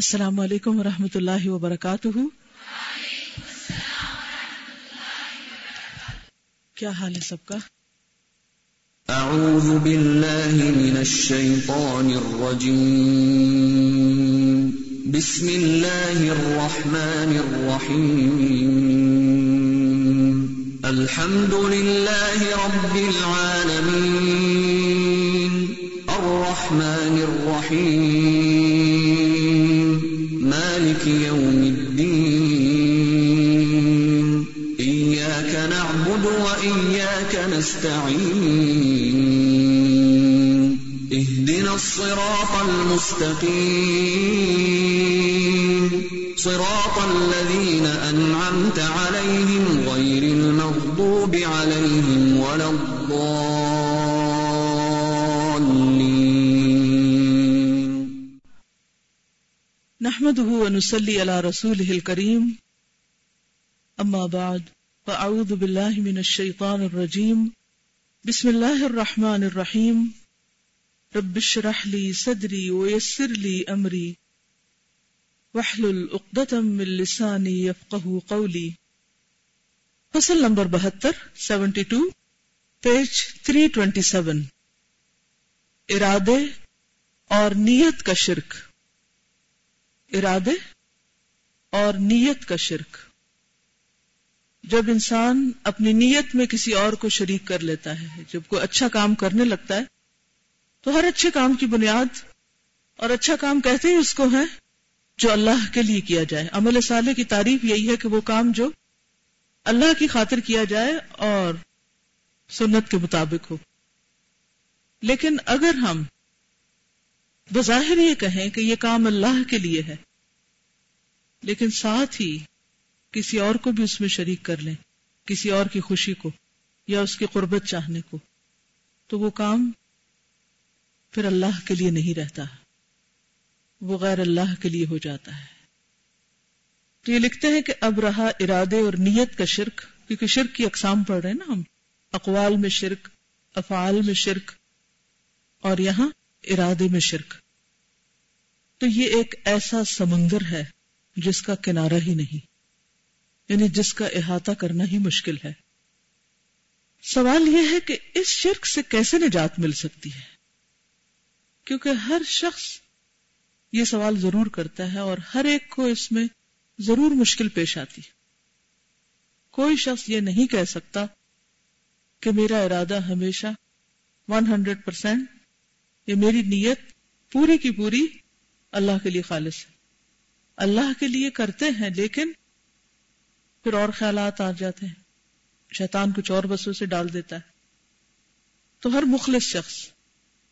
السلام علیکم ورحمۃ اللہ وبرکاتہ۔ کیا حال ہے سب کا؟ اعوذ باللہ من الشیطان الرجیم۔ بسم اللہ الرحمن الرحیم۔ الحمد للہ رب العالمین۔ الرحمن الرحیم۔ وإياك نستعين اهدنا الصراط المستقيم صراط الذين أنعمت عليهم غير المغضوب عليهم ولا الضالين نحمده ونصلي على رسوله الكريم. اما بعد فاعوذ بالله من الشيطان الرجيم بسم الله الرحمن الرحيم رب اشرح لي صدري ويسر لي امري واحلل عقدة من لساني يفقهوا قولي فصل نمبر 72 72 پیج 327 ارادے اور نیت کا شرک۔ ارادے اور نیت کا شرک۔ جب انسان اپنی نیت میں کسی اور کو شریک کر لیتا ہے، جب کوئی اچھا کام کرنے لگتا ہے، تو ہر اچھے کام کی بنیاد اور اچھا کام کہتے ہی اس کو ہے جو اللہ کے لیے کیا جائے۔ عمل صالح کی تعریف یہی ہے کہ وہ کام جو اللہ کی خاطر کیا جائے اور سنت کے مطابق ہو۔ لیکن اگر ہم بظاہر یہ کہیں کہ یہ کام اللہ کے لیے ہے، لیکن ساتھ ہی کسی اور کو بھی اس میں شریک کر لیں، کسی اور کی خوشی کو یا اس کی قربت چاہنے کو۔ تو وہ کام پھر اللہ کے لیے نہیں رہتا، وہ غیر اللہ کے لیے ہو جاتا ہے۔ تو یہ لکھتے ہیں کہ اب رہا ارادے اور نیت کا شرک، کیونکہ شرک کی اقسام پڑھ رہے ہیں نا ہم۔ اقوال میں شرک، افعال میں شرک، اور یہاں ارادے میں شرک۔ تو یہ ایک ایسا سمندر ہے جس کا کنارہ ہی نہیں۔ یعنی جس کا احاطہ کرنا ہی مشکل ہے۔ سوال یہ ہے کہ اس شرک سے کیسے نجات مل سکتی ہے؟ کیونکہ ہر شخص یہ سوال ضرور کرتا ہے اور ہر ایک کو اس میں ضرور مشکل پیش آتی کوئی شخص یہ نہیں کہہ سکتا کہ میرا ارادہ ہمیشہ ون ہنڈریڈ پرسینٹ یہ میری نیت پوری کی پوری اللہ کے لیے خالص ہے۔ اللہ کے لیے کرتے ہیں لیکن پھر اور خیالات آ جاتے ہیں۔ شیطان کچھ اور بسوں سے ڈال دیتا ہے۔ تو ہر مخلص شخص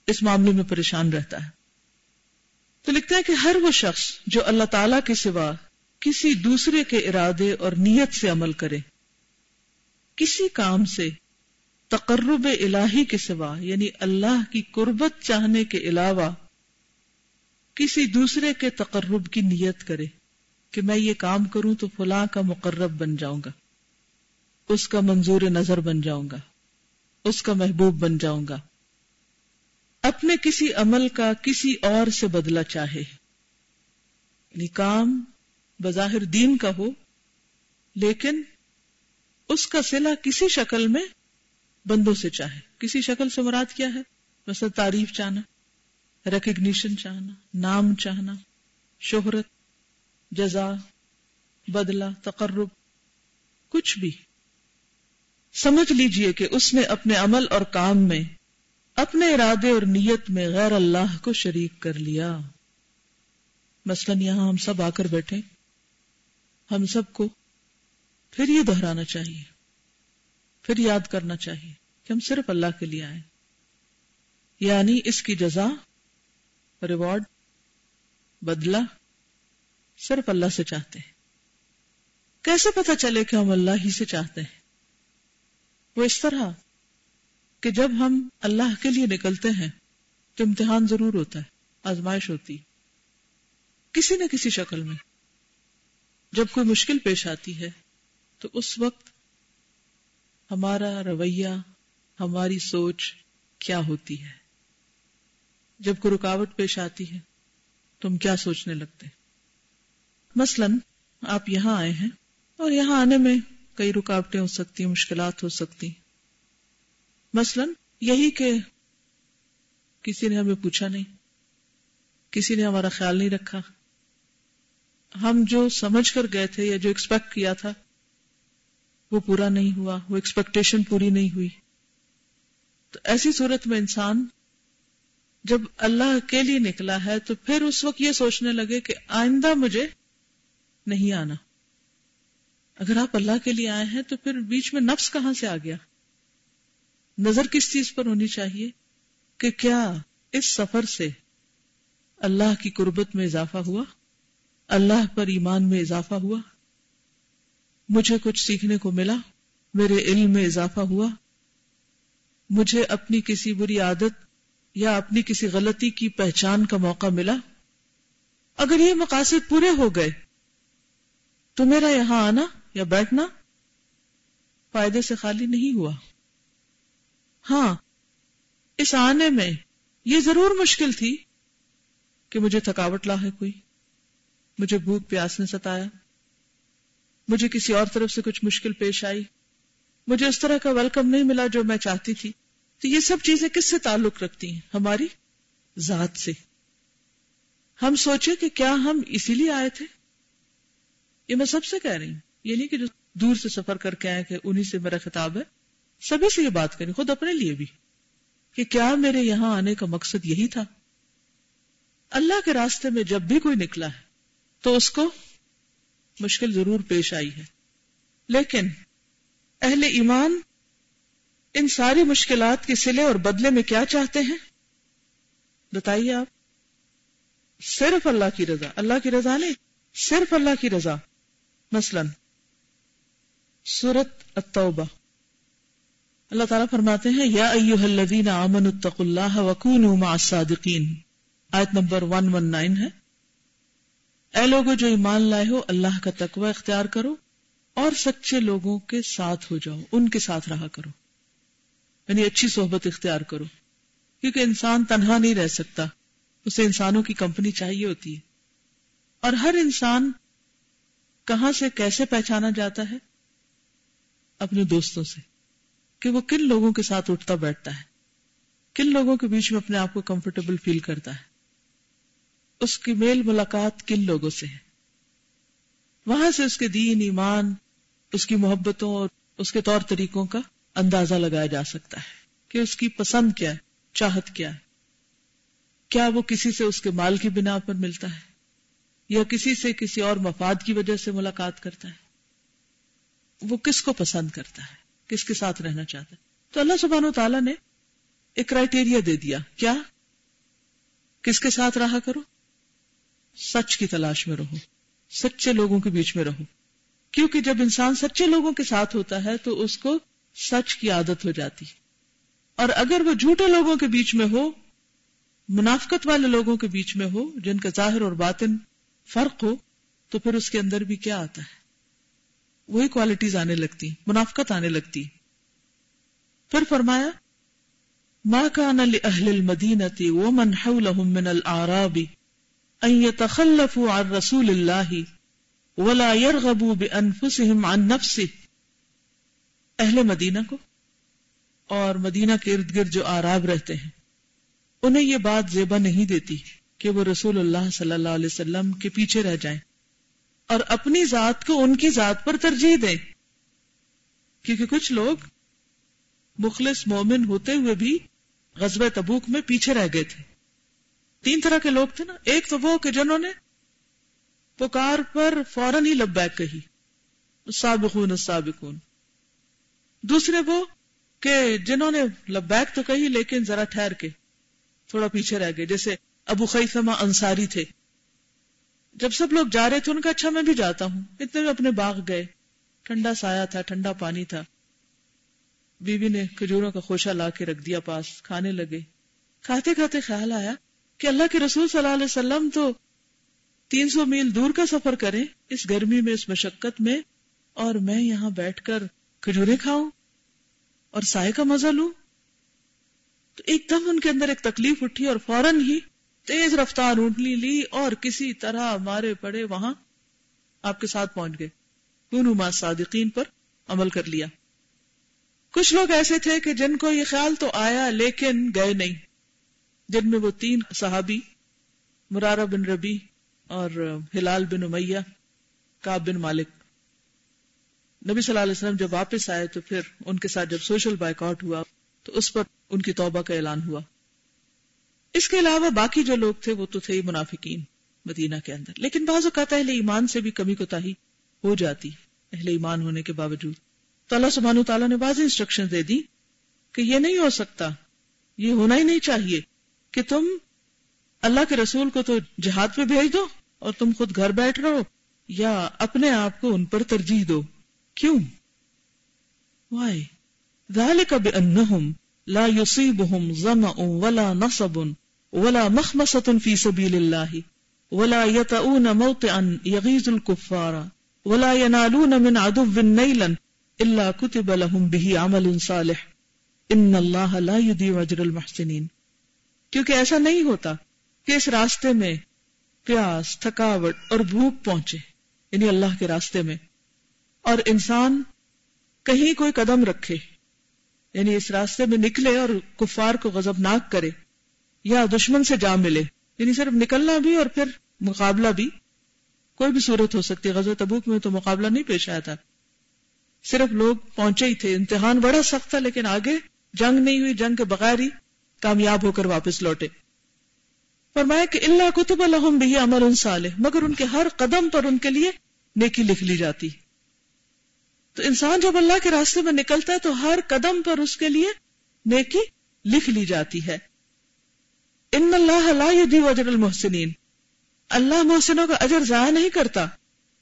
اس معاملے میں پریشان رہتا ہے۔ تو لکھتا ہے کہ ہر وہ شخص جو اللہ تعالی کے سوا کسی دوسرے کے ارادے اور نیت سے عمل کرے، کسی کام سے، تقرب الہی کے سوا یعنی اللہ کی قربت چاہنے کے علاوہ کسی دوسرے کے تقرب کی نیت کرے۔ کہ میں یہ کام کروں تو فلاں کا مقرب بن جاؤں گا، اس کا منظور نظر بن جاؤں گا، اس کا محبوب بن جاؤں گا۔ اپنے کسی عمل کا کسی اور سے بدلا چاہے۔ یعنی کام بظاہر دین کا ہو، لیکن اس کا سلا کسی شکل میں بندوں سے چاہے۔ کسی شکل سے مراد کیا ہے؟ مثلا تعریف چاہنا ریکگنیشن چاہنا، نام چاہنا، شہرت۔ جزا، بدلہ، تقرب، کچھ بھی۔ سمجھ لیجیے کہ اس نے اپنے عمل اور کام میں، اپنے ارادے اور نیت میں غیر اللہ کو شریک کر لیا۔ مثلا یہاں ہم سب آ کر بیٹھے ہم سب کو پھر یہ دہرانا چاہیے۔ پھر یاد کرنا چاہیے کہ ہم صرف اللہ کے لیے آئے۔ یعنی اس کی جزا، ریوارڈ بدلا صرف اللہ سے چاہتے ہیں۔ کیسے پتا چلے کہ ہم اللہ ہی سے چاہتے ہیں؟ وہ اس طرح کہ جب ہم اللہ کے لیے نکلتے ہیں تو امتحان ضرور ہوتا ہے، آزمائش ہوتی کسی نہ کسی شکل میں۔ جب کوئی مشکل پیش آتی ہے تو اس وقت ہمارا رویہ، ہماری سوچ کیا ہوتی ہے؟ جب کوئی رکاوٹ پیش آتی ہے تو ہم کیا سوچنے لگتے ہیں؟ مثلا آپ یہاں آئے ہیں اور یہاں آنے میں کئی رکاوٹیں ہو سکتی ہیں، مشکلات ہو سکتی مثلا یہی کہ کسی نے ہمیں پوچھا نہیں، کسی نے ہمارا خیال نہیں رکھا۔ ہم جو سمجھ کر گئے تھے یا جو ایکسپیکٹ کیا تھا، وہ پورا نہیں ہوا، وہ ایکسپیکٹیشن پوری نہیں ہوئی۔ تو ایسی صورت میں انسان جب اللہ کے لیے نکلا ہے تو پھر اس وقت یہ سوچنے لگے کہ آئندہ مجھے نہیں آنا۔ اگر آپ اللہ کے لیے آئے ہیں تو پھر بیچ میں نفس کہاں سے آ گیا؟ نظر کس چیز پر ہونی چاہیے کہ کیا اس سفر سے اللہ کی قربت میں اضافہ ہوا؟ اللہ پر ایمان میں اضافہ ہوا؟ مجھے کچھ سیکھنے کو ملا؟ میرے علم میں اضافہ ہوا؟ مجھے اپنی کسی بری عادت یا اپنی کسی غلطی کی پہچان کا موقع ملا؟ اگر یہ مقاصد پورے ہو گئے تو میرا یہاں آنا یا بیٹھنا فائدے سے خالی نہیں ہوا۔ ہاں اس آنے میں یہ ضرور مشکل تھی کہ مجھے تھکاوٹ لا ہے کوئی مجھے بھوک پیاس نے ستایا، مجھے کسی اور طرف سے کچھ مشکل پیش آئی۔ مجھے اس طرح کا ویلکم نہیں ملا جو میں چاہتی تھی۔ تو یہ سب چیزیں کس سے تعلق رکھتی ہیں؟ ہماری ذات سے۔ ہم سوچے کہ کیا ہم اسی لیے آئے تھے؟ یہ میں سب سے کہہ رہی ہوں۔ یہ نہیں کہ جو دور سے سفر کر کے آئے کہ انہی سے میرا خطاب ہے۔ سبھی سے یہ بات کریں، خود اپنے لیے بھی، کہ کیا میرے یہاں آنے کا مقصد یہی تھا؟ اللہ کے راستے میں جب بھی کوئی نکلا ہے، تو اس کو مشکل ضرور پیش آئی ہے۔ لیکن اہل ایمان ان ساری مشکلات کے سلے اور بدلے میں کیا چاہتے ہیں؟ بتائیے آپ۔ صرف اللہ کی رضا، اللہ کی رضا نہیں، صرف اللہ کی رضا۔ مثلا سورت التوبہ۔ اللہ تعالیٰ فرماتے ہیں، یا ایوہ الذین آمنوا اتقوا اللہ وکونوا مع الصادقین۔ آیت نمبر 119 ہے۔ اے لوگو، جو ایمان لائے ہو، اللہ کا تقوی اختیار کرو اور سچے لوگوں کے ساتھ ہو جاؤ، ان کے ساتھ رہا کرو۔ یعنی اچھی صحبت اختیار کرو۔ کیونکہ انسان تنہا نہیں رہ سکتا، اسے انسانوں کی کمپنی چاہیے ہوتی ہے۔ اور ہر انسان کہاں سے کیسے پہچانا جاتا ہے؟ اپنے دوستوں سے، کہ وہ کن لوگوں کے ساتھ اٹھتا بیٹھتا ہے؟ کن لوگوں کے بیچ میں اپنے آپ کو کمفرٹیبل فیل کرتا ہے؟ اس کی میل ملاقات کن لوگوں سے ہے؟ وہاں سے اس کے دین، ایمان، اس کی محبتوں اور اس کے طور طریقوں کا اندازہ لگایا جا سکتا ہے کہ اس کی پسند کیا ہے، چاہت کیا ہے؟ کیا وہ کسی سے اس کے مال کی بنا پر ملتا ہے؟ یا کسی سے کسی اور مفاد کی وجہ سے ملاقات کرتا ہے؟ وہ کس کو پسند کرتا ہے؟ کس کے ساتھ رہنا چاہتا ہے؟ تو اللہ سبحانہ و تعالیٰ نے ایک کرائٹیریا دے دیا۔ کیا؟ کس کے ساتھ رہا کرو؟ سچ کی تلاش میں رہو۔ سچے لوگوں کے بیچ میں رہو۔ کیونکہ جب انسان سچے لوگوں کے ساتھ ہوتا ہے تو اس کو سچ کی عادت ہو جاتی۔ اور اگر وہ جھوٹے لوگوں کے بیچ میں ہو، منافقت والے لوگوں کے بیچ میں ہو، جن کا ظاہر اور باطن فرق ہو تو پھر اس کے اندر بھی کیا آتا ہے؟ وہی کوالٹیز آنے لگتی، منافقت آنے لگتی۔ پھر فرمایا، ما كان لأهل المدينة ومن حولهم من الأعراب أن يتخلفوا عن رسول الله ولا يرغبوا بأنفسهم عن نفسه۔ اہل مدینہ کو اور مدینہ کے ارد گرد جو آراب رہتے ہیں، انہیں یہ بات زیبا نہیں دیتی۔ کہ وہ رسول اللہ صلی اللہ علیہ وسلم کے پیچھے رہ جائیں اور اپنی ذات کو ان کی ذات پر ترجیح دیں۔ کیونکہ کچھ لوگ مخلص مومن ہوتے ہوئے بھی غزب تبوک میں پیچھے رہ گئے تھے۔ تین طرح کے لوگ تھے نا۔ ایک تو وہ کہ جنہوں نے پکار پر فوراً ہی لبیک کہی۔ سابقون السابقون۔ دوسرے وہ کہ جنہوں نے لبیک تو کہی لیکن ذرا ٹھہر کے تھوڑا پیچھے رہ گئے۔ جیسے ابو خیفما انصاری تھے۔ جب سب لوگ جا رہے تھے، ان کا اچھا میں بھی جاتا ہوں۔ اتنے میں اپنے باغ گئے۔ ٹھنڈا سایہ تھا، ٹھنڈا پانی تھا۔ بیوی نے کھجوروں کا خوشہ لا کے رکھ دیا پاس، کھانے لگے۔ کھاتے کھاتے خیال آیا کہ اللہ کے رسول صلی اللہ علیہ وسلم تو تین سو میل دور کا سفر کریں، اس گرمی میں، اس مشقت میں، اور میں یہاں بیٹھ کر کھجورے کھاؤں اور سائے کا مزہ لوں۔ تو ایک دم ان کے اندر ایک تکلیف اٹھی اور فوراً ہی تیز رفتار اونٹلی لی اور کسی طرح مارے پڑے وہاں آپ کے ساتھ پہنچ گئے۔ کونو ما صادقین پر عمل کر لیا۔ کچھ لوگ ایسے تھے کہ جن کو یہ خیال تو آیا لیکن گئے نہیں۔ جن میں وہ تین صحابی، مرارہ بن ربی اور ہلال بن امیہ کاب بن مالک۔ نبی صلی اللہ علیہ وسلم جب واپس آئے تو پھر ان کے ساتھ جب سوشل بائک آؤٹ ہوا تو اس پر ان کی توبہ کا اعلان ہوا۔ اس کے علاوہ باقی جو لوگ تھے وہ تو تھے منافقین مدینہ کے اندر۔ لیکن بعض اوقات اہل ایمان سے بھی کمی کوتا ہو جاتی اہل ایمان ہونے کے باوجود۔ تو اللہ سبحانہ تعالیٰ نے بعض انسٹرکشن دے دی کہ یہ نہیں ہو سکتا، یہ ہونا ہی نہیں چاہیے کہ تم اللہ کے رسول کو تو جہاد پہ بھیج دو اور تم خود گھر بیٹھ رہو یا اپنے آپ کو ان پر ترجیح دو۔ کیوں؟ وائی ذالک بانہم لا يصيبهم ظمأ ولا نصب ولا مخمصة في سبيل الله ولا يتؤون موطئا يغيظ الكفار ولا ينالون من عدو نيلا الا كتب لهم به عمل صالح. ان الله لا يضيع اجر المحسنين. کیونکہ ایسا نہیں ہوتا کہ اس راستے میں پیاس، تھکاوٹ اور بھوک پہنچے یعنی اللہ کے راستے میں، اور انسان کہیں کوئی قدم رکھے۔ یعنی اس راستے میں نکلے اور کفار کو غزب ناک کرے یا دشمن سے جا ملے یعنی صرف نکلنا بھی اور پھر مقابلہ بھی۔ کوئی بھی صورت ہو سکتی غزب تبوک میں تو مقابلہ نہیں پیش آیا تھا۔ صرف لوگ پہنچے ہی تھے، امتحان بڑا سخت تھا، لیکن آگے جنگ نہیں ہوئی، جنگ کے بغیر ہی کامیاب ہو کر واپس لوٹے۔ فرمایا کہ اللہ کتب الحم بھی امر ان صالح، مگر ان کے ہر قدم پر ان کے لیے نیکی لکھ لی جاتی۔ تو انسان جب اللہ کے راستے میں نکلتا ہے تو ہر قدم پر اس کے لیے نیکی لکھ لی جاتی ہے۔ ان اللہ لا اجر المحسنین۔ اللہ محسنوں کا اجر ضائع نہیں کرتا۔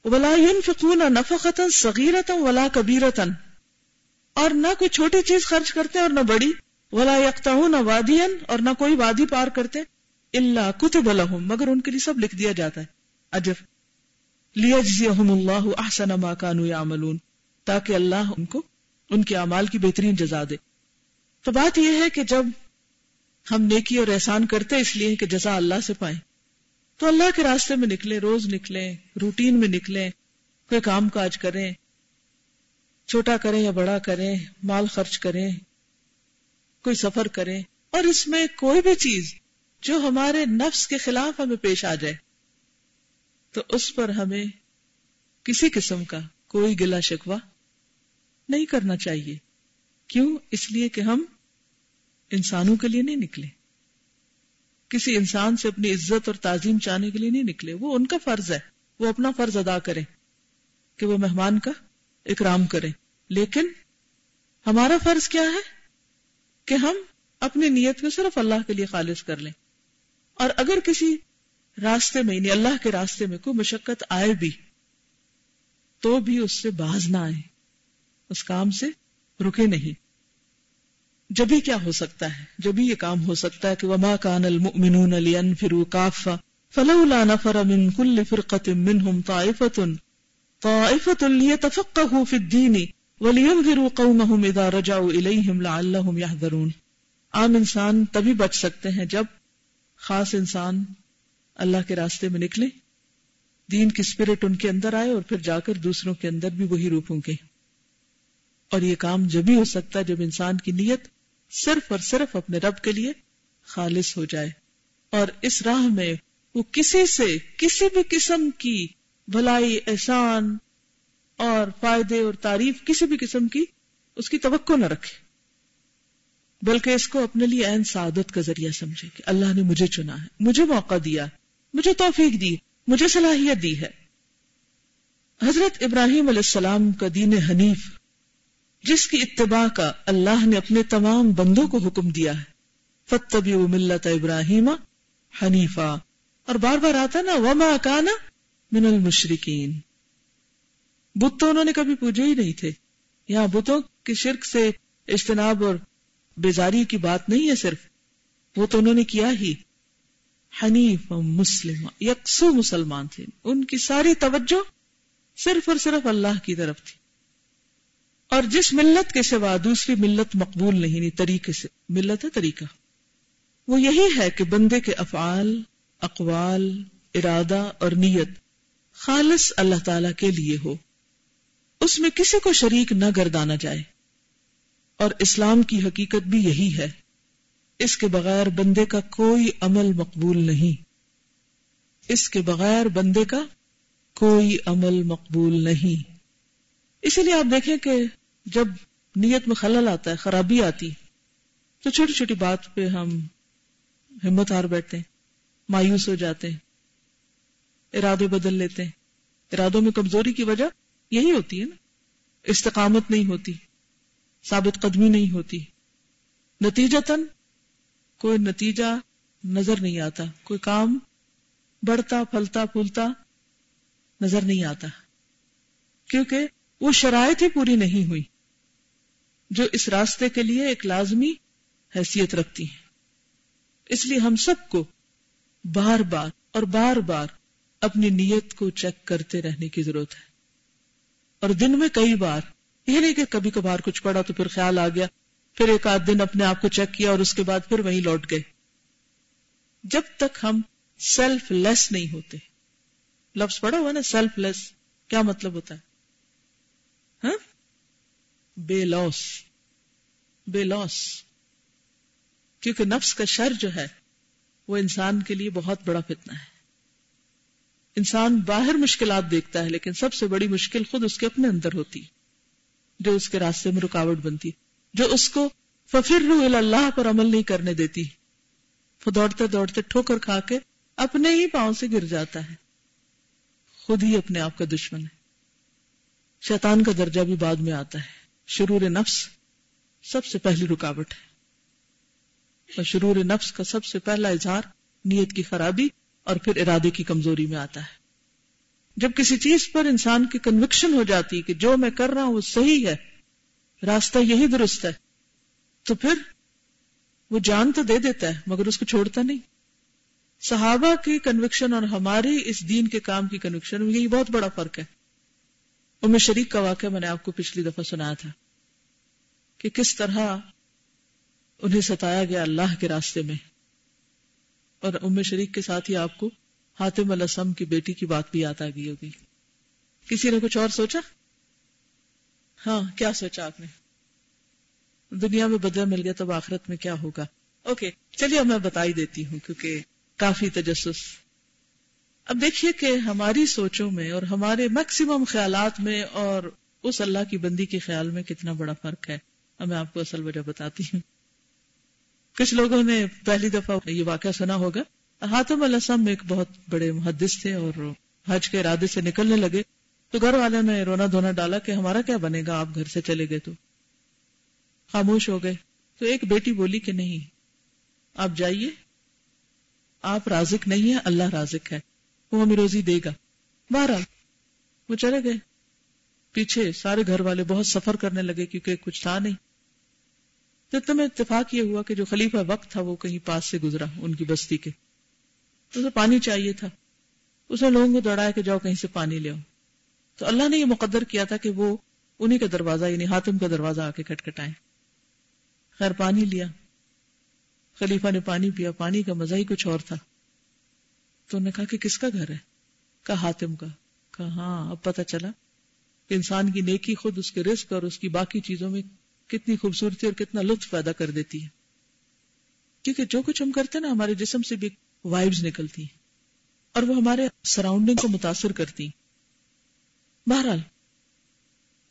ولا ينفقون نفقتا صغیرتا ولا کبیرتا۔ اور نہ کوئی چھوٹی چیز خرچ کرتے اور نہ بڑی۔ ولا يقطعون وادیا اور نہ کوئی وادی پار کرتے۔ الا کتب لهم مگر ان کے لیے سب لکھ دیا جاتا ہے۔ اجر۔ لیجزیہم اللہ احسن ما كانوا يعملون تاکہ اللہ ان کو ان کے اعمال کی بہترین جزا دے۔ تو بات یہ ہے کہ جب ہم نیکی اور احسان کرتے اس لیے کہ جزا اللہ سے پائیں، تو اللہ کے راستے میں نکلے روز نکلے روٹین میں نکلے کوئی کام کاج کریں، چھوٹا کریں یا بڑا کریں، مال خرچ کریں، کوئی سفر کریں، اور اس میں کوئی بھی چیز جو ہمارے نفس کے خلاف ہمیں پیش آ جائے، تو اس پر ہمیں کسی قسم کا کوئی گلا شکوا نہیں کرنا چاہیے۔ کیوں؟ اس لیے کہ ہم انسانوں کے لیے نہیں نکلے۔ کسی انسان سے اپنی عزت اور تعظیم چاہنے کے لیے نہیں نکلے۔ وہ ان کا فرض ہے۔ وہ اپنا فرض ادا کرے کہ وہ مہمان کا اکرام کرے لیکن ہمارا فرض کیا ہے؟ کہ ہم اپنی نیت کو صرف اللہ کے لیے خالص کر لیں۔ اور اگر کسی راستے میں یعنی اللہ کے راستے میں کوئی مشقت آئے بھی، تو بھی اس سے باز نہ آئے اس کام سے رکے نہیں۔ جبھی کیا ہو سکتا ہے جبھی یہ کام ہو سکتا ہے کہ وما کان المؤمنون لینفروا کافا فلولا نفر من كل فرقة منهم طائفة طائفة ليتفقهوا في الدين ولينذروا قومهم اذا رجعوا اليهم لعلهم يحذرون۔ عام انسان تبھی بچ سکتے ہیں جب خاص انسان اللہ کے راستے میں نکلے، دین کی اسپرٹ ان کے اندر آئے اور پھر جا کر دوسروں کے اندر بھی وہی روپوں کے۔ اور یہ کام جب ہی ہو سکتا ہے جب انسان کی نیت صرف اور صرف اپنے رب کے لیے خالص ہو جائے۔ اور اس راہ میں وہ کسی سے کسی بھی قسم کی بھلائی، احسان اور فائدے اور تعریف کسی بھی قسم کی اس کی توقع نہ رکھے۔ بلکہ اس کو اپنے لیے این سعادت کا ذریعہ سمجھے کہ اللہ نے مجھے چنا ہے، مجھے موقع دیا، مجھے توفیق دی، مجھے صلاحیت دی ہے۔ حضرت ابراہیم علیہ السلام کا دین حنیف جس کی اتباع کا اللہ نے اپنے تمام بندوں کو حکم دیا ہے۔ فتبی ملت ابراہیم حنیفا اور بار بار آتا نا، وما کانا من المشرقین بت تو انہوں نے کبھی پوجے ہی نہیں تھے۔ یہاں بتوں کی شرک سے اجتناب اور بیزاری کی بات نہیں ہے صرف۔ وہ تو انہوں نے کیا ہی۔ حنیف مسلم، یکسو مسلمان تھے۔ ان کی ساری توجہ صرف اور صرف اللہ کی طرف تھی۔ اور جس ملت کے سوا دوسری ملت مقبول نہیں نہیں، طریقے سے، ملت ہے طریقہ۔ وہ یہی ہے کہ بندے کے افعال، اقوال، ارادہ اور نیت خالص اللہ تعالی کے لیے ہو۔ اس میں کسی کو شریک نہ گردانا جائے۔ اور اسلام کی حقیقت بھی یہی ہے۔ اس کے بغیر بندے کا کوئی عمل مقبول نہیں۔ اس کے بغیر بندے کا کوئی عمل مقبول نہیں۔ اسی لیے آپ دیکھیں کہ جب نیت میں خلل آتا ہے، خرابی آتی، تو چھوٹی چھوٹی بات پہ ہم ہمت ہار بیٹھتے ہیں، مایوس ہو جاتے ہیں، ارادے بدل لیتے ہیں۔ ارادوں میں کمزوری کی وجہ یہی ہوتی ہے نا۔ استقامت نہیں ہوتی، ثابت قدمی نہیں ہوتی۔ نتیجتاً کوئی نتیجہ نظر نہیں آتا، کوئی کام بڑھتا، پھلتا، پھولتا نظر نہیں آتا۔ کیونکہ وہ شرائط ہی پوری نہیں ہوئی۔ جو اس راستے کے لیے ایک لازمی حیثیت رکھتی ہیں۔ اس لیے ہم سب کو بار بار اور بار بار اپنی نیت کو چیک کرتے رہنے کی ضرورت ہے۔ اور دن میں کئی بار، یہ نہیں کہ کبھی کبھار کچھ پڑا تو پھر خیال آ گیا، پھر ایک آدھ دن اپنے آپ کو چیک کیا اور اس کے بعد پھر وہیں لوٹ گئے۔ جب تک ہم سیلف لیس نہیں ہوتے۔ لفظ پڑا ہوا نا سیلف لیس کیا مطلب ہوتا ہے؟ ہاں؟ بے لوس بے لوس کیونکہ نفس کا شر جو ہے، وہ انسان کے لیے بہت بڑا فتنہ ہے۔ انسان باہر مشکلات دیکھتا ہے، لیکن سب سے بڑی مشکل خود اس کے اپنے اندر ہوتی جو اس کے راستے میں رکاوٹ بنتی جو اس کو ففر اللہ پر عمل نہیں کرنے دیتی۔ وہ دوڑتے دوڑتے ٹھوکر کھا کے اپنے ہی پاؤں سے گر جاتا ہے۔ خود ہی اپنے آپ کا دشمن ہے۔ شیطان کا درجہ بھی بعد میں آتا ہے۔ شرور نفس سب سے پہلی رکاوٹ ہے۔ اور شرور نفس کا سب سے پہلا اظہار نیت کی خرابی اور پھر ارادے کی کمزوری میں آتا ہے۔ جب کسی چیز پر انسان کی کنوکشن ہو جاتی کہ جو میں کر رہا ہوں وہ صحیح ہے، راستہ یہی درست ہے، تو پھر وہ جان تو دے دیتا ہے مگر اس کو چھوڑتا نہیں۔ صحابہ کی کنوکشن اور ہماری اس دین کے کام کی کنوکشن میں یہی بہت بڑا فرق ہے۔ ام شریک کا واقعہ میں نے آپ کو پچھلی دفعہ سنایا تھا کہ کس طرح انہیں ستایا گیا اللہ کے راستے میں اور ام شریک کے ساتھ ہی آپ کو حاتم السم کی بیٹی کی بات بھی یاد آ گئی ہوگی۔ کسی نے کچھ اور سوچا؟ ہاں کیا سوچا آپ نے؟ دنیا میں بدلا مل گیا تو آخرت میں کیا ہوگا؟ اوکے، چلیے میں بتا ہی دیتی ہوں کیونکہ کافی تجسس اب دیکھیے کہ ہماری سوچوں میں اور ہمارے میکسیمم خیالات میں اور اس اللہ کی بندی کے خیال میں کتنا بڑا فرق ہے۔ اب میں آپ کو اصل وجہ بتاتی ہوں۔ کچھ لوگوں نے پہلی دفعہ یہ واقعہ سنا ہوگا۔ ہاتم السلام ایک بہت بڑے محدث تھے اور حج کے ارادے سے نکلنے لگے۔ تو گھر والوں نے رونا دھونا ڈالا کہ ہمارا کیا بنے گا، آپ گھر سے چلے گئے تو۔ خاموش ہو گئے۔ تو ایک بیٹی بولی کہ نہیں، آپ جائیے۔ آپ رازق نہیں ہے اللہ رازق ہے۔ وہ ہمیں روزی دے گا۔ بہرحال، وہ چلے گئے۔ پیچھے سارے گھر والے بہت سفر کرنے لگے کیونکہ کچھ تھا نہیں۔ تو تمہیں اتفاق یہ ہوا کہ جو خلیفہ وقت تھا وہ کہیں پاس سے گزرا، ان کی بستی کے۔ اسے پانی چاہیے تھا۔ اس نے لوگوں کو دوڑایا کہ جاؤ کہیں سے پانی لے آؤ۔ تو اللہ نے یہ مقدر کیا تھا کہ وہ انہیں کا دروازہ یعنی ہاتم کا دروازہ آ کے کٹکھٹائے خیر، پانی لیا۔ خلیفہ نے پانی پیا۔ پانی کا مزہ ہی کچھ اور تھا۔ تو نے کہا کہ کس کا گھر ہے؟ کہا حاتم کا۔ کہا ہاں اب پتا چلا کہ انسان کی نیکی خود اس کے رزق اور اس کی باقی چیزوں میں کتنی خوبصورتی اور کتنا لطف پیدا کر دیتی ہے۔ کیونکہ جو کچھ ہم کرتے ہیں نا، ہمارے جسم سے بھی وائبز نکلتی ہیں۔ اور وہ ہمارے سراؤنڈنگ کو متاثر کرتی بہرحال،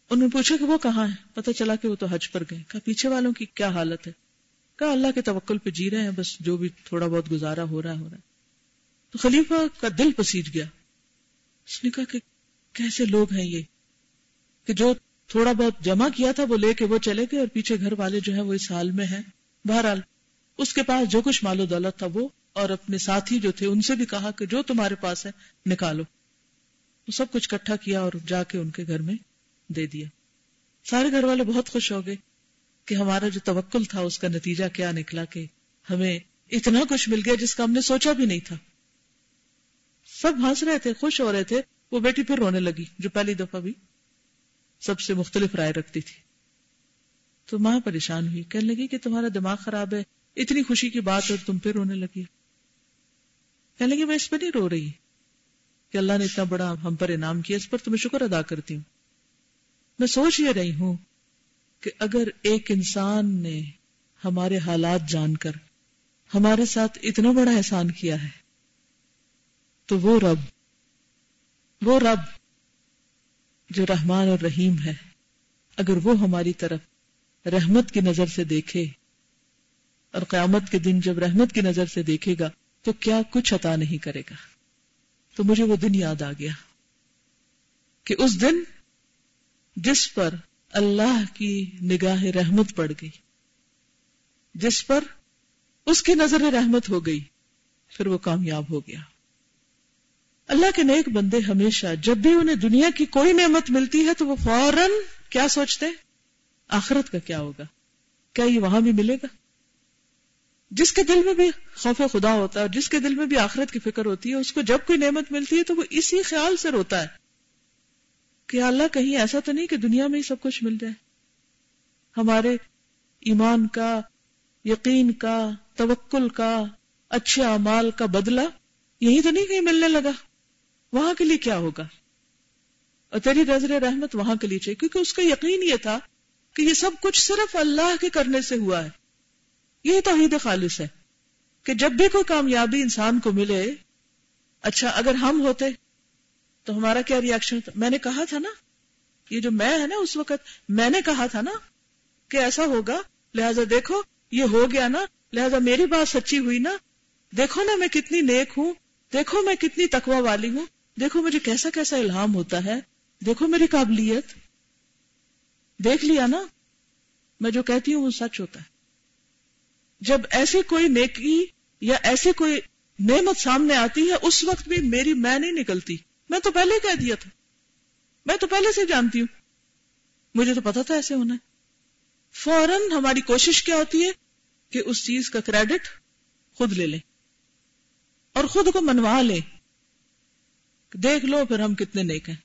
انہوں نے پوچھا کہ وہ کہاں ہے پتا چلا کہ وہ تو حج پر گئے۔ کہا، پیچھے والوں کی کیا حالت ہے؟ کہا، اللہ کے توکل پہ جی رہے ہیں، بس جو بھی تھوڑا بہت گزارا ہو رہا ہو رہا ہے۔ تو خلیفہ کا دل پسیج گیا۔ اس نے کہا کہ کیسے لوگ ہیں یہ؟ کہ جو تھوڑا بہت جمع کیا تھا وہ لے کے وہ چلے گئے اور پیچھے گھر والے جو ہیں وہ اس حال میں ہیں۔ بہرحال، اس کے پاس جو کچھ مال و دولت تھا وہ اور اپنے ساتھی جو تھے ان سے بھی کہا کہ جو تمہارے پاس ہے، نکالو۔ وہ سب کچھ کٹھا کیا اور جا کے ان کے گھر میں دے دیا۔ سارے گھر والے بہت خوش ہو گئے کہ ہمارا جو توکل تھا، اس کا نتیجہ کیا نکلا کہ ہمیں اتنا کچھ مل گیا جس کا ہم نے سوچا بھی نہیں تھا۔ سب ہنس رہے تھے، خوش ہو رہے تھے۔ وہ بیٹی پھر رونے لگی، جو پہلی دفعہ بھی سب سے مختلف رائے رکھتی تھی۔ تو ماں پریشان ہوئی، کہنے لگی کہ تمہارا دماغ خراب ہے، اتنی خوشی کی بات اور تم پھر رونے لگی۔ کہنے لگی، میں اس پہ نہیں رو رہی۔ کہ اللہ نے اتنا بڑا ہم پر انعام کیا، اس پر تمہیں شکر ادا کرتی ہوں۔ میں سوچ یہ رہی ہوں کہ اگر ایک انسان نے ہمارے حالات جان کر ہمارے ساتھ اتنا بڑا احسان کیا ہے تو وہ رب وہ رب جو رحمان اور رحیم ہے، اگر وہ ہماری طرف رحمت کی نظر سے دیکھے اور قیامت کے دن جب رحمت کی نظر سے دیکھے گا، تو کیا کچھ عطا نہیں کرے گا؟ تو مجھے وہ دن یاد آ گیا کہ اس دن جس پر اللہ کی نگاہ رحمت پڑ گئی، جس پر اس کی نظر رحمت ہو گئی، پھر وہ کامیاب ہو گیا۔ اللہ کے نیک بندے ہمیشہ جب بھی انہیں دنیا کی کوئی نعمت ملتی ہے تو وہ فوراً کیا سوچتے آخرت کا کیا ہوگا؟ کیا یہ وہاں بھی ملے گا؟ جس کے دل میں بھی خوف خدا ہوتا ہے جس کے دل میں بھی آخرت کی فکر ہوتی ہے، اس کو جب کوئی نعمت ملتی ہے تو وہ اسی خیال سے روتا ہے کہ اللہ کہیں ایسا تو نہیں کہ دنیا میں ہی سب کچھ مل جائے۔ ہمارے ایمان کا، یقین کا، توکل کا، اچھے اعمال کا بدلہ یہی تو نہیں کہیں ملنے لگا۔ وہاں کے لیے کیا ہوگا؟ اور تیری نظر رحمت وہاں کے لیے چاہیے، کیونکہ اس کا یقین یہ تھا کہ یہ سب کچھ صرف اللہ کے کرنے سے ہوا ہے۔ یہی توحید خالص ہے کہ جب بھی کوئی کامیابی انسان کو ملے اچھا اگر ہم ہوتے تو ہمارا کیا ریئیکشن میں نے کہا تھا نا، یہ جو میں ہے نا اس وقت، میں نے کہا تھا نا کہ ایسا ہوگا، لہذا دیکھو، یہ ہو گیا نا، لہذا میری بات سچی ہوئی نا۔ دیکھو نا میں کتنی نیک ہوں، دیکھو میں کتنی تقوی والی ہوں۔ دیکھو مجھے کیسا کیسا الہام ہوتا ہے، دیکھو میری قابلیت۔ دیکھ لیا نا، میں جو کہتی ہوں وہ سچ ہوتا ہے۔ جب ایسی کوئی نیکی یا ایسی کوئی نعمت سامنے آتی ہے، اس وقت بھی میری میں نہیں نکلتی۔ میں تو پہلے کہہ دیا تھا۔ میں تو پہلے سے جانتی ہوں۔ مجھے تو پتا تھا ایسے ہونا ہے۔ فوراً ہماری کوشش کیا ہوتی ہے کہ اس چیز کا کریڈٹ خود لے لیں اور خود کو منوا لیں۔ دیکھ لو پھر ہم کتنے نیک ہیں۔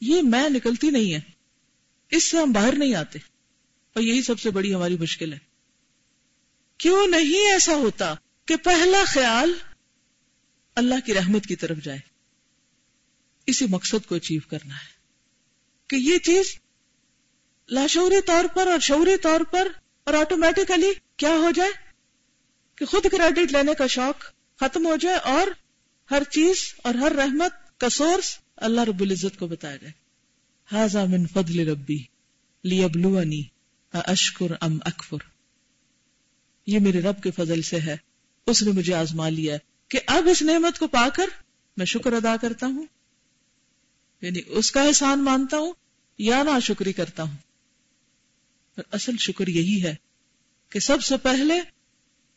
یہ میں نکلتی نہیں ہے۔ اس سے ہم باہر نہیں آتے۔ اور یہی سب سے بڑی ہماری مشکل ہے۔ کیوں نہیں ایسا ہوتا کہ پہلا خیال اللہ کی رحمت کی طرف جائے؟ اسی مقصد کو اچیو کرنا ہے۔ کہ یہ چیز لاشعوری طور پر اور شعوری طور پر اور آٹومیٹیکلی کیا ہو جائے؟ کہ خود کریڈٹ لینے کا شوق ختم ہو جائے اور ہر چیز اور ہر رحمت کا سورس اللہ رب العزت کو بتایا جائے حاضا من فضل ربی لیبلونی اشکر ام اکفر یہ میرے رب کے فضل سے ہے۔ اس نے مجھے آزما لیا کہ اب اس نعمت کو پا کر میں شکر ادا کرتا ہوں۔ یعنی اس کا احسان مانتا ہوں یا نہ شکری کرتا ہوں۔ اصل شکر یہی ہے کہ سب سے پہلے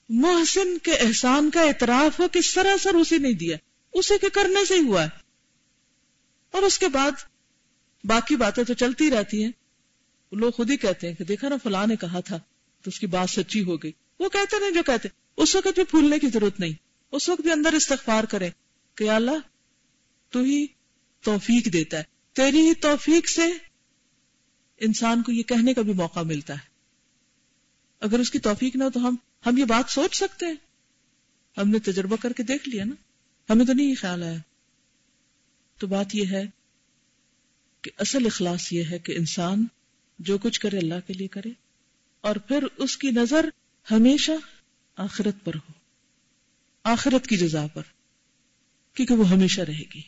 محسن کے احسان کا اعتراف ہو کہ سراسر اسی نہیں دیا اسے کے کرنے سے ہی ہوا ہے۔ اور اس کے بعد باقی باتیں تو چلتی رہتی ہیں۔ لوگ خود ہی کہتے ہیں کہ دیکھا نا فلاں نے کہا تھا تو اس کی بات سچی ہو گئی۔ وہ کہتے نہیں جو کہتے، اس وقت بھی پھولنے کی ضرورت نہیں۔ اس وقت بھی اندر استغفار کرے کہ اللہ، تو ہی توفیق دیتا ہے۔ تیری ہی توفیق سے انسان کو یہ کہنے کا بھی موقع ملتا ہے۔ اگر اس کی توفیق نہ ہو تو ہم ہم یہ بات سوچ سکتے ہیں۔ ہم نے تجربہ کر کے دیکھ لیا نا۔ ہمیں تو نہیں خیال آیا۔ تو بات یہ ہے کہ اصل اخلاص یہ ہے کہ انسان جو کچھ کرے اللہ کے لیے کرے اور پھر اس کی نظر ہمیشہ آخرت پر ہو۔ آخرت کی جزا پر، کیونکہ وہ ہمیشہ رہے گی۔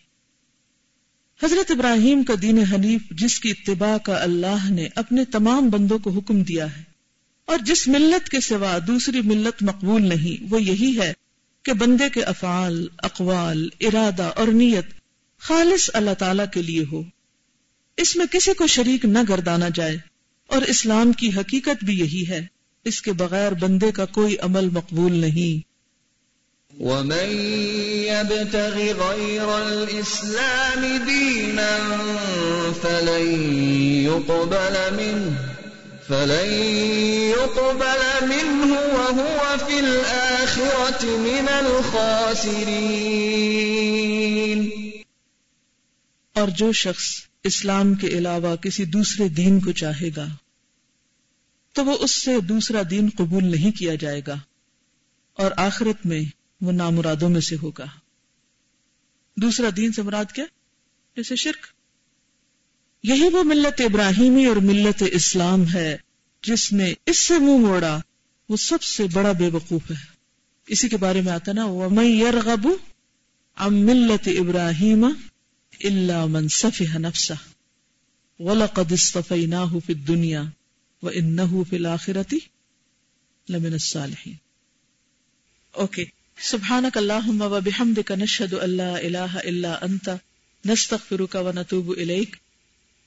حضرت ابراہیم کا دین حنیف، جس کی اتباع کا اللہ نے اپنے تمام بندوں کو حکم دیا ہے اور جس ملت کے سوا دوسری ملت مقبول نہیں، وہ یہی ہے کہ بندے کے افعال، اقوال، ارادہ اور نیت خالص اللہ تعالی کے لیے ہو۔ اس میں کسی کو شریک نہ گردانا جائے۔ اور اسلام کی حقیقت بھی یہی ہے، اس کے بغیر بندے کا کوئی عمل مقبول نہیں۔ ومن يبتغ غير الإسلام دينا فلن يقبل منه۔ فلن يقبل منه وهو في الآخرة من الخاسرين۔ اور جو شخص اسلام کے علاوہ کسی دوسرے دین کو چاہے گا، تو وہ اس سے دوسرا دین قبول نہیں کیا جائے گا، اور آخرت میں وہ نامرادوں میں سے ہوگا۔ دوسرا دین سے مراد کیا؟ جیسے شرک۔ یہی وہ ملت ابراہیمی اور ملت اسلام ہے جس نے اس سے منہ مو موڑا، وہ سب سے بڑا بے وقوف ہے۔ اسی کے بارے میں آتا نا وہ میں یرغب ام ملت ابراہیم اللہ منصف نفسا وَلَقَدْ اصْطَفَيْنَاهُ فِي الدُّنْيَا وَإِنَّهُ فِي الْآخِرَةِ لَمِنَ الصَّالِحِينَ۔ اوکے سبحانك اللهم وبحمدك نشهد ان لا اله الا انت نستغفرك ونتوب اليك